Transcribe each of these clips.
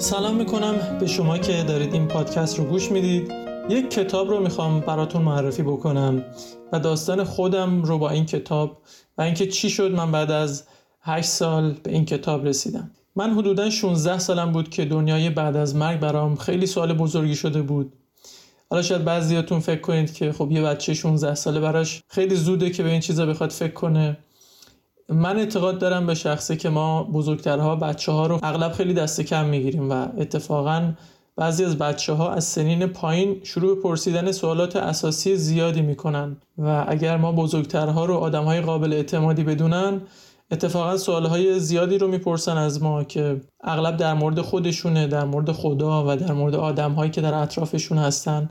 سلام می‌کنم به شما که دارید این پادکست رو گوش می‌دید. یک کتاب رو می‌خوام براتون معرفی بکنم و داستان خودم رو با این کتاب و اینکه چی شد من بعد از 8 سال به این کتاب رسیدم. من حدودا 16 سالم بود که دنیای بعد از مرگ برام خیلی سوال بزرگی شده بود. حالا شاید بعضیاتون فکر کنید که خب یه بچه 16 ساله براش خیلی زوده که به این چیزا بخواد فکر کنه. من اعتقاد دارم به شخصه که ما بزرگترها بچه ها رو اغلب خیلی دست کم می‌گیریم و اتفاقا بعضی از بچه ها از سنین پایین شروع پرسیدن سوالات اساسی زیادی می‌کنن و اگر ما بزرگترها رو آدم های قابل اعتمادی بدونن اتفاقا سوالهای زیادی رو می‌پرسن از ما که اغلب در مورد خودشونه در مورد خدا و در مورد آدم که در اطرافشون هستن.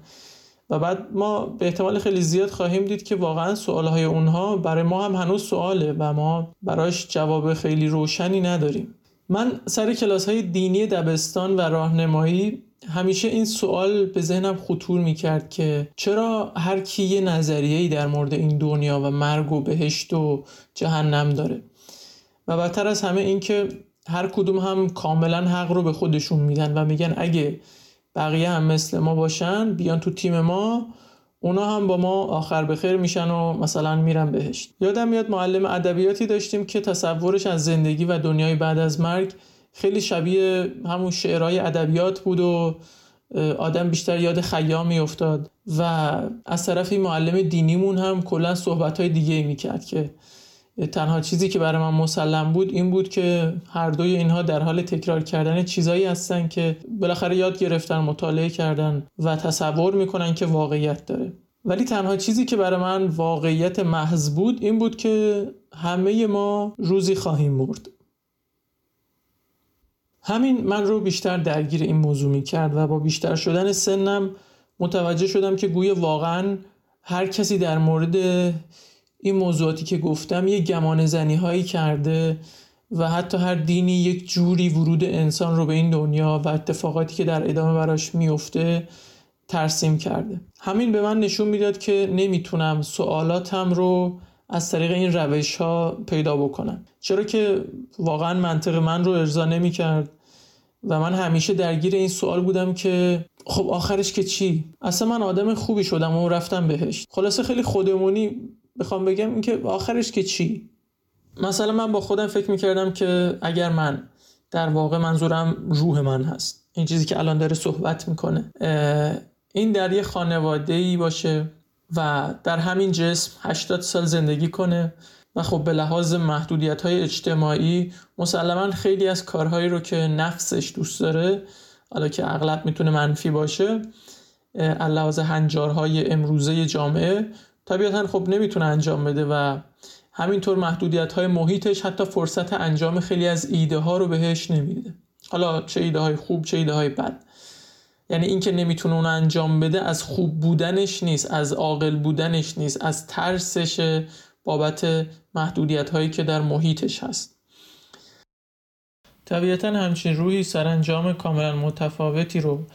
و بعد ما به احتمال خیلی زیاد خواهیم دید که واقعا سوالهای اونها برای ما هم هنوز سواله و ما براش جواب خیلی روشنی نداریم. من سر کلاس های دینی دبستان و راهنمایی همیشه این سوال به ذهنم خطور می‌کرد که چرا هر کی یه نظریه‌ای در مورد این دنیا و مرگ و بهشت و جهنم داره؟ و بدتر از همه این که هر کدوم هم کاملا حق رو به خودشون میدن و میگن اگه بقیه هم مثل ما باشن بیان تو تیم ما اونا هم با ما آخر به خیر میشن و مثلا میرن بهشت یادم میاد معلم ادبیاتی داشتیم که تصورش از زندگی و دنیای بعد از مرگ خیلی شبیه همون شعرهای ادبیات بود و آدم بیشتر یاد خیام میافتاد. و از طرفی معلم دینیمون هم کلا صحبت های دیگه می‌کرد که تنها چیزی که برای من مسلم بود این بود که هر دوی اینها در حال تکرار کردن چیزایی هستن که بالاخره یاد گرفتن مطالعه کردن و تصور می‌کنن که واقعیت داره. ولی تنها چیزی که برای من واقعیت محض بود این بود که همه ما روزی خواهیم مرد. همین من رو بیشتر درگیر این موضوع می کرد و با بیشتر شدن سنم متوجه شدم که گویا واقعا هر کسی در مورد این موضوعاتی که گفتم یه گمان زنی هایی کرده و حتی هر دینی یک جوری ورود انسان رو به این دنیا و اتفاقاتی که در ادامه براش میفته ترسیم کرده. همین به من نشون می‌داد که نمی‌تونم سوالاتم رو از طریق این روش ها پیدا بکنم. چرا که واقعا منطق من رو ارضا نمی‌کرد و من همیشه درگیر این سوال بودم که خب آخرش که چی؟ اصلا من آدم خوبی شدم و رفتم بهش. خلاصه خیلی خودمونی بخوام بگم اینکه آخرش که چی؟ مثلا من با خودم فکر می‌کردم که اگر من در واقع منظورم روح من هست این چیزی که الان داره صحبت می‌کنه این در یه خانواده ای باشه و در همین جسم 80 سال زندگی کنه و خب به لحاظ محدودیت های اجتماعی مسلما خیلی از کارهایی رو که نفسش دوست داره حالا که اغلب می‌تونه منفی باشه لحاظ هنجارهای امروزه جامعه طبیعتا خب نمی‌تونه انجام بده و همینطور محدودیت های محیطش حتی فرصت انجام خیلی از ایده ها رو بهش نمیده. حالا چه ایده های خوب چه ایده های بد. یعنی اینکه نمی‌تونه اون انجام بده از خوب بودنش نیست از عاقل بودنش نیست از ترسش بابت محدودیت هایی که در محیطش هست. طبیعتا همچین روحی سرانجام کاملا متفاوتی رو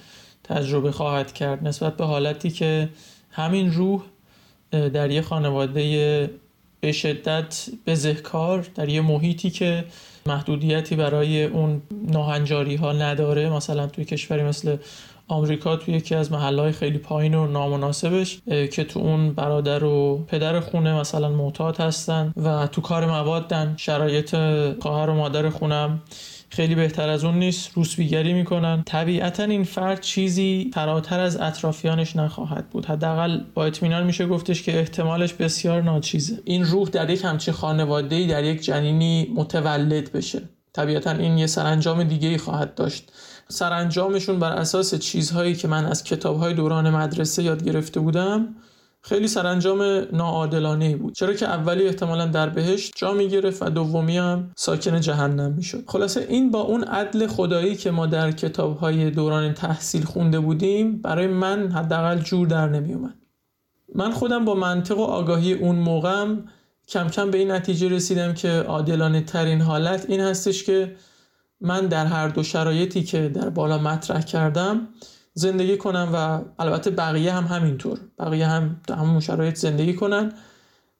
تجربه خواهد کرد نسبت به حالتی که همین روح در یه خانواده به شدت بزهکار در یه محیطی که محدودیتی برای اون ناهنجاری ها نداره. مثلا توی کشوری مثل آمریکا توی یکی از محلهای خیلی پایین و نامناسبش که تو اون برادر و پدر خونه مثلا معتاد هستن و تو کار موادن. شرایط خواهر و مادر خونم خیلی بهتر از اون نیست. روسبیگری می‌کنن. طبیعتا این فرد چیزی فراتر از اطرافیانش نخواهد بود. حداقل با اطمینان میشه گفتش که احتمالش بسیار ناچیزه. این روح در یک همچین خانواده در یک جنینی متولد بشه. طبیعتا این یه سرانجام دیگه ای خواهد داشت. سرانجامشون بر اساس چیزهایی که من از کتابهای دوران مدرسه یاد گرفته بودم خیلی سرانجام ناعادلانه بود. چرا که اولی احتمالا در بهشت جا می‌گرفت و دومی هم ساکن جهنم می‌شد. خلاصه این با اون عدل خدایی که ما در کتابهای دوران تحصیل خونده بودیم برای من حداقل جور در نمیومد من خودم با منطق و آگاهی اون موقعم کم کم به این نتیجه رسیدم که عادلانه ترین حالت این هستش که من در هر دو شرایطی که در بالا مطرح کردم زندگی کنن و البته بقیه هم همینطور. بقیه هم در همون شرایط زندگی کنن.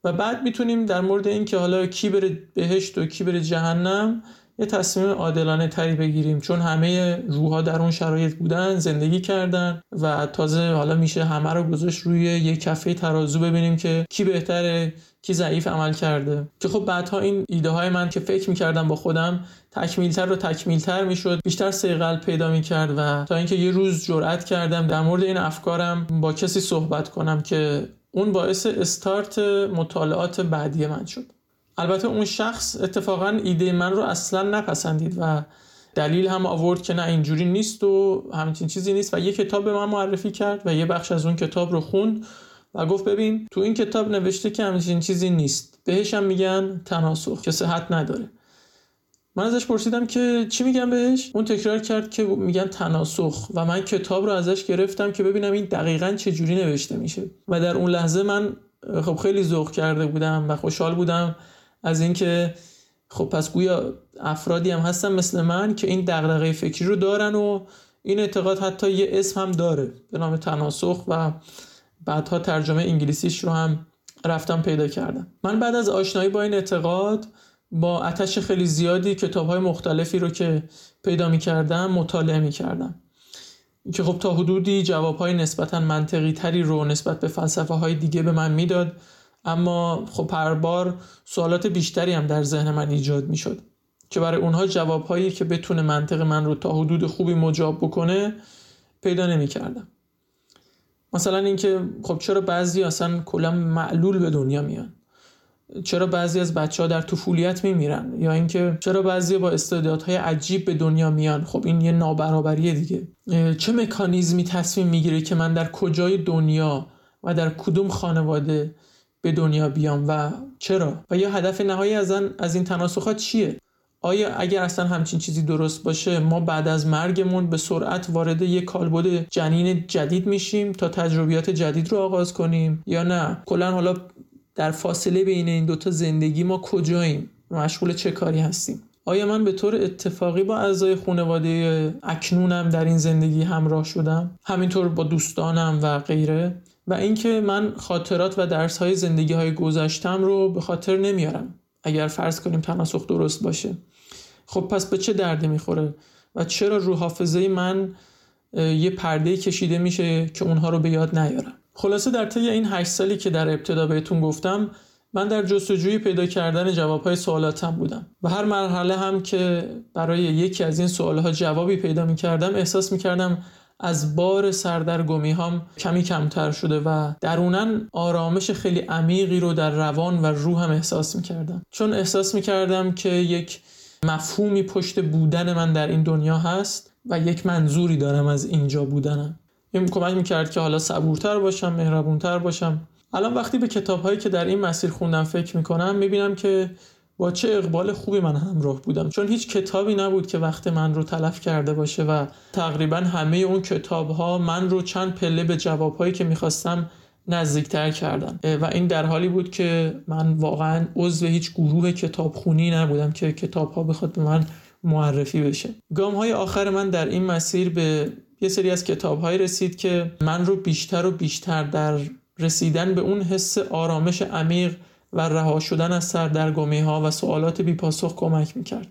و بعد می‌تونیم در مورد اینکه حالا کی بره بهشت و کی بره جهنم یه تصمیم عادلانه تری بگیریم. چون همه روحا در اون شرایط بودن زندگی کردن و تازه حالا میشه همه رو گذاشت روی یه کفه ترازو ببینیم که کی بهتره کی ضعیف عمل کرده. که خب بعدها این ایده های من که فکر می‌کردم با خودم تکمیلتر و تکمیلتر می‌شد بیشتر سیقل پیدا می‌کرد و تا اینکه یه روز جرأت کردم در مورد این افکارم با کسی صحبت کنم که اون باعث استارت مطالعات بعدی من شد. البته اون شخص اتفاقا ایده من رو اصلا نپسندید و دلیل هم آورد که نه اینجوری نیست و همچین چیزی نیست و یه کتاب به من معرفی کرد و یه بخش از اون کتاب رو خوند و گفت ببین تو این کتاب نوشته که همچین چیزی نیست. بهش هم میگن تناسخ که صحت نداره. من ازش پرسیدم که چی میگن بهش؟ اون تکرار کرد که میگن تناسخ و من کتاب رو ازش گرفتم که ببینم این دقیقا چه جوری نوشته میشه. و در اون لحظه من خب خیلی ذوق کرده بودم و خوشحال بودم از اینکه خب پس گویا افرادی هم هستن مثل من که این دغدغه فکری رو دارن و این اعتقاد حتی یه اسم هم داره. به نام تناسخ و بعدها ترجمه انگلیسیش رو هم رفتم پیدا کردم. من بعد از آشنایی با این اعتقاد با اتش خیلی زیادی کتاب های مختلفی رو که پیدا می کردم مطالعه می کردم که خب تا حدودی جواب های نسبتا منطقی تری رو نسبت به فلسفه های دیگه به من می‌داد. اما خب هر بار سوالات بیشتری هم در ذهن من ایجاد می شد که برای اونها جواب هایی که بتونه منطق من رو تا حدود خوبی مجاب بکنه پیدا نمی کردم مثلا اینکه خب چرا بعضی اصلا کلا معلول به دنیا میان؟ چرا بعضی از بچه ها در طفولیت میمیرن؟ یا اینکه چرا بعضی با استعدادهای عجیب به دنیا میان؟ خب این یه نابرابری دیگه. چه مکانیزمی تصمیم می‌گیره که من در کجای دنیا و در کدوم خانواده به دنیا بیام و چرا؟ و یا هدف نهایی از, از این تناسخات چیه؟ آیا اگر اصلا همچین چیزی درست باشه ما بعد از مرگمون به سرعت وارد یک کالبد جنین جدید میشیم تا تجربیات جدید رو آغاز کنیم؟ یا نه؟ کلا حالا در فاصله بین این دوتا زندگی ما کجاییم؟ مشغول چه کاری هستیم؟ آیا من به طور اتفاقی با اعضای خانواده اکنونم در این زندگی همراه شدم؟ همینطور با دوستانم و غیره؟ و اینکه من خاطرات و درس های زندگی های گذشتم رو به خاطر نمیارم. اگر فرض کنیم تناسخ درست باشه. خب پس به چه درده می‌خوره؟ و چرا رو حافظه من یه پرده کشیده میشه که اونها رو به یاد نیارم؟ خلاصه در طی این هشت سالی که در ابتدا بهتون گفتم من در جستجوی پیدا کردن جوابهای سوالاتم بودم. و هر مرحله هم که برای یکی از این سوالها جوابی پیدا می کردم احساس می کردم از بار سردرگمی هم کمی کمتر شده و درونن آرامش خیلی عمیقی رو در روان و روح هم احساس می کردم چون احساس می کردم که یک مفهومی پشت بودن من در این دنیا هست و یک منظوری دارم از اینجا بودنم. این کمک می‌کرد که حالا صبورتر باشم مهربونتر باشم. الان وقتی به کتاب هایی که در این مسیر خوندم فکر می‌کنم می‌بینم که با چه اقبال خوبی من همراه بودم. چون هیچ کتابی نبود که وقت من رو تلف کرده باشه و تقریبا همه اون کتاب ها من رو چند پله به جواب هایی که می‌خواستم نزدیکتر کردن. و این در حالی بود که من واقعا عضو هیچ گروه کتابخونی نبودم که کتاب ها بخواد به من معرفی بشه. گام های آخر من در این مسیر به یه سری از کتاب رسید که من رو بیشتر و بیشتر در رسیدن به اون حس آرامش عمیق و رها شدن از سردرگمی ها و سوالات بی پاسخ کمک می‌کرد.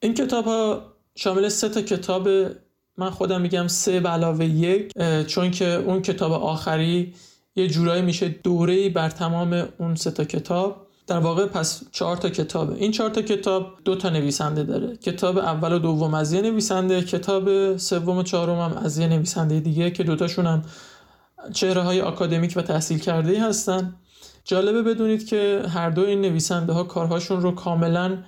این کتاب ها شامل سه تا کتاب من خودم میگم سه به علاوه یک چون که اون کتاب آخری یه جورایی میشه دوره بر تمام اون سه تا کتاب. در واقع پس چهار تا کتابه. این چهار تا کتاب دو تا نویسنده داره. کتاب اول و دوم از یه نویسنده کتاب سوم و چهارم هم از یه نویسنده دیگه که دوتاشون هم چهره های آکادمیک و تحصیل کرده هستن. جالبه بدونید که هر دو این نویسنده ها کارهاشون رو کاملا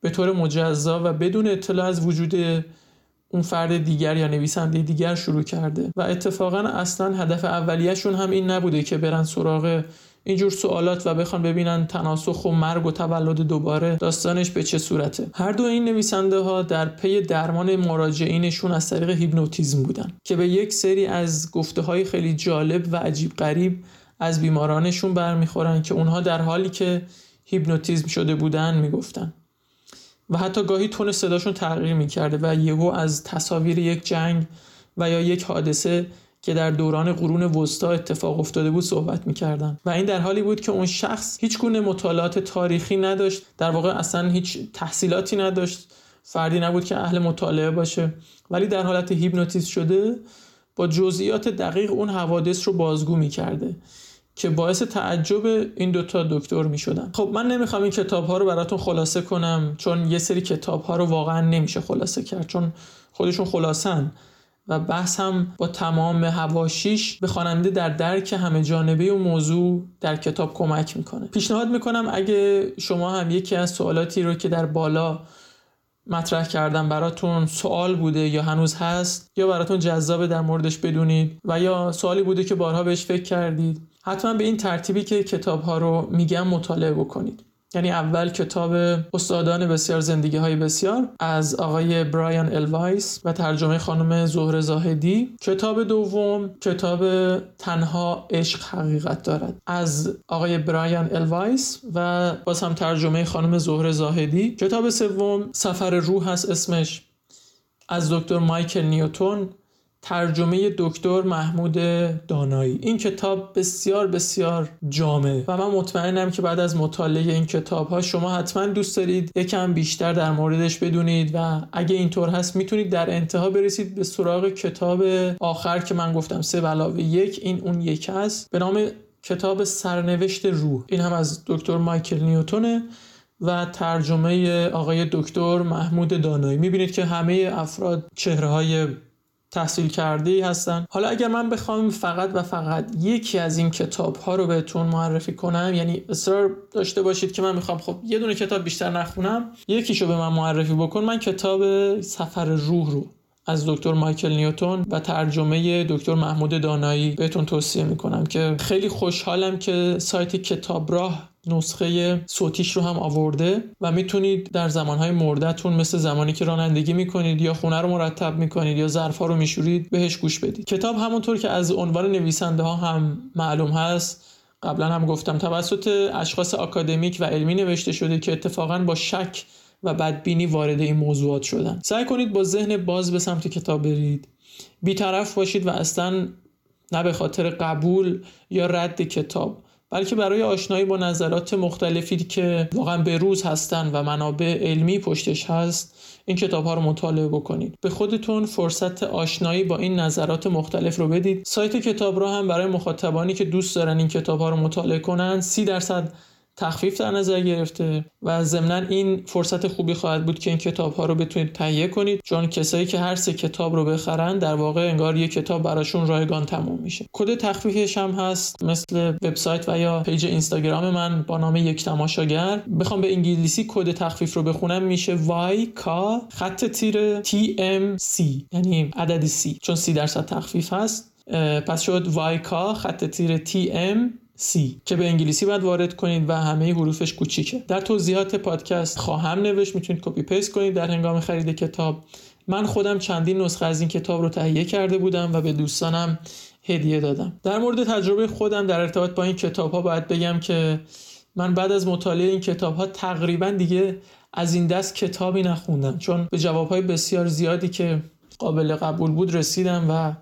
به طور مجزا و بدون اطلاع از وجود اون فرد دیگر یا نویسنده دیگر شروع کرده و اتفاقا اصلا هدف اولیهشون هم این نبوده که برن سراغ اینجور سوالات و بخوان ببینن تناسخ و مرگ و تولد دوباره داستانش به چه صورته. هر دو این نویسنده ها در پی درمان مراجعینشون از طریق هیپنوتیزم بودن که به یک سری از گفته های خیلی جالب و عجیب غریب از بیمارانشون برمیخورن که اونها در حالی که هیپنوتیزم شده بودن می‌گفتن. و حتی گاهی تون صداشون تغییر می‌کرده و یهو از تصاویر یک جنگ و یا یک حادثه که در دوران قرون وسطا اتفاق افتاده بود صحبت می‌کردن. و این در حالی بود که اون شخص هیچ گونه مطالعات تاریخی نداشت. در واقع اصلا هیچ تحصیلاتی نداشت. فردی نبود که اهل مطالعه باشه. ولی در حالت هیپنوتیزم شده با جزئیات دقیق اون حوادث رو بازگو می‌کرده. که باعث تعجب این دوتا دکتر می شدن خب من نمی‌خوام این کتاب ها رو براتون خلاصه کنم چون یه سری کتاب ها رو واقعا نمیشه خلاصه کرد چون خودشون خلاصن. و بحث هم با تمام هواشیش به خواننده در درک همه جانبه و موضوع در کتاب کمک می‌کنه. پیشنهاد می‌کنم اگه شما هم یکی از سوالاتی رو که در بالا مطرح کردم براتون سوال بوده یا هنوز هست یا براتون جذابه در موردش بدونید و یا سوالی بوده که بارها بهش فکر کردید؟ حتما به این ترتیبی که کتاب ها رو میگم مطالعه بکنید. یعنی اول کتاب استادان بسیار زندگی های بسیار از آقای برایان ال وایس و ترجمه خانم زهره زاهدی. کتاب دوم کتاب تنها عشق حقیقت دارد. از آقای برایان ال وایس و باز هم ترجمه خانم زهره زاهدی. کتاب سوم سفر روح هست اسمش از دکتر مایکل نیوتون. ترجمه دکتر محمود دانایی. این کتاب بسیار بسیار جامع و من مطمئنم که بعد از مطالعه این کتاب ها شما حتما دوست دارید یکم بیشتر در موردش بدونید و اگه اینطور هست می‌تونید در انتها برسید به سراغ کتاب آخر که من گفتم سه علاوه یک. این اون یک هست. به نام کتاب سرنوشت روح. این هم از دکتر مایکل نیوتونه و ترجمه آقای دکتر محمود دانایی. می‌بینید که همه افراد چهره های تحصیل کرده هستن. حالا اگر من بخوام فقط و فقط یکی از این کتاب ها رو بهتون معرفی کنم یعنی اصرار داشته باشید که من می‌خوام خب یه دونه کتاب بیشتر نخونم یکیشو به من معرفی بکن. من کتاب سفر روح رو از دکتر مایکل نیوتون و ترجمه دکتر محمود دانایی بهتون توصیه می‌کنم که خیلی خوشحالم که سایت کتاب راه نسخه صوتیش رو هم آورده و می‌تونید در زمانهای مردتون مثل زمانی که رانندگی می‌کنید یا خونه رو مرتب می‌کنید یا ظرفا رو میشورید بهش گوش بدید. کتاب همونطور که از عنوان نویسنده ها هم معلوم هست قبلا هم گفتم توسط اشخاص اکادمیک و علمی نوشته شده که اتفاقا با شک و بدبینی وارد این موضوعات شدن. سعی کنید با ذهن باز به سمت کتاب برید. بیطرف باشید و اصلا نه به خاطر قبول یا رد کتاب. بلکه برای آشنایی با نظرات مختلفی که واقعا به روز هستن و منابع علمی پشتش هست این کتاب ها رو مطالعه بکنید. به خودتون فرصت آشنایی با این نظرات مختلف رو بدید. سایت کتاب را هم برای مخاطبانی که دوست دارن این کتاب ها رو مطالعه کنن سی درصد تخفیف در نظر گرفته و ضمنا این فرصت خوبی خواهد بود که این کتاب ها رو بتونید تهیه کنید چون کسایی که هر سه کتاب رو بخرن در واقع انگار یک کتاب براشون رایگان تموم میشه. کد تخفیفش هم هست مثل وبسایت و یا پیج اینستاگرام من با نام یک تماشاگر. بخوام به انگلیسی کد تخفیف رو بخونم میشه YK خط تیره TM سی یعنی عدد سی چون 30 درصد تخفیف هست. پس شد YK خط تیره TM سی که به انگلیسی باید وارد کنید و همه حروفش کوچیکه. در توضیحات پادکست خواهم نوشت می‌تونید copy paste کنید در هنگام خرید کتاب. من خودم چندین نسخه از این کتاب رو تهیه کرده بودم و به دوستانم هدیه دادم. در مورد تجربه خودم در ارتباط با این کتاب ها باید بگم که من بعد از مطالعه این کتاب ها تقریبا دیگه از این دست کتابی نخوندم. چون به جواب های بسیار زیادی که قابل قبول بود رسیدم و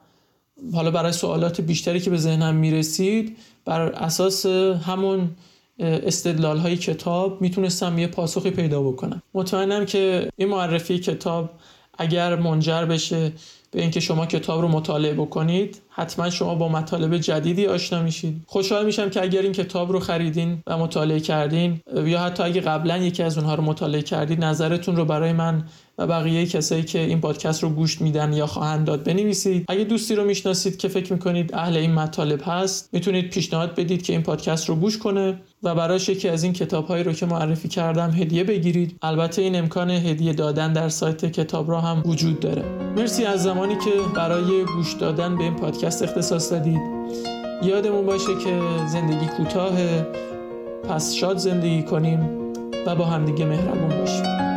حالا برای سوالات بیشتری که به ذهنم می‌رسید بر اساس همون استدلال های کتاب می‌تونستم یه پاسخی پیدا بکنم. مطمئنم که این معرفی کتاب اگر منجر بشه به اینکه شما کتاب رو مطالعه بکنید حتما شما با مطالب جدیدی آشنا میشید. خوشحال میشم که اگر این کتاب رو خریدین و مطالعه کردین یا حتی اگه قبلا یکی از اونها رو مطالعه کردید نظرتون رو برای من و بقیه کسایی که این پادکست رو گوش میدن یا خواهند داد بنویسید. اگه دوستی رو می‌شناسید که فکر می‌کنید اهل این مطالب هست می‌تونید پیشنهاد بدید که این پادکست رو گوش کنه و برایش یکی از این کتاب هایی رو که معرفی کردم هدیه بگیرید. البته این امکان هدیه دادن در سایت کتاب را هم وجود داره. مرسی از زمانی که برای گوش دادن به این پادکست اختصاص دادید. یادمون باشه که زندگی کوتاه پس شاد زندگی کنیم و با همدیگه مهربون باشیم.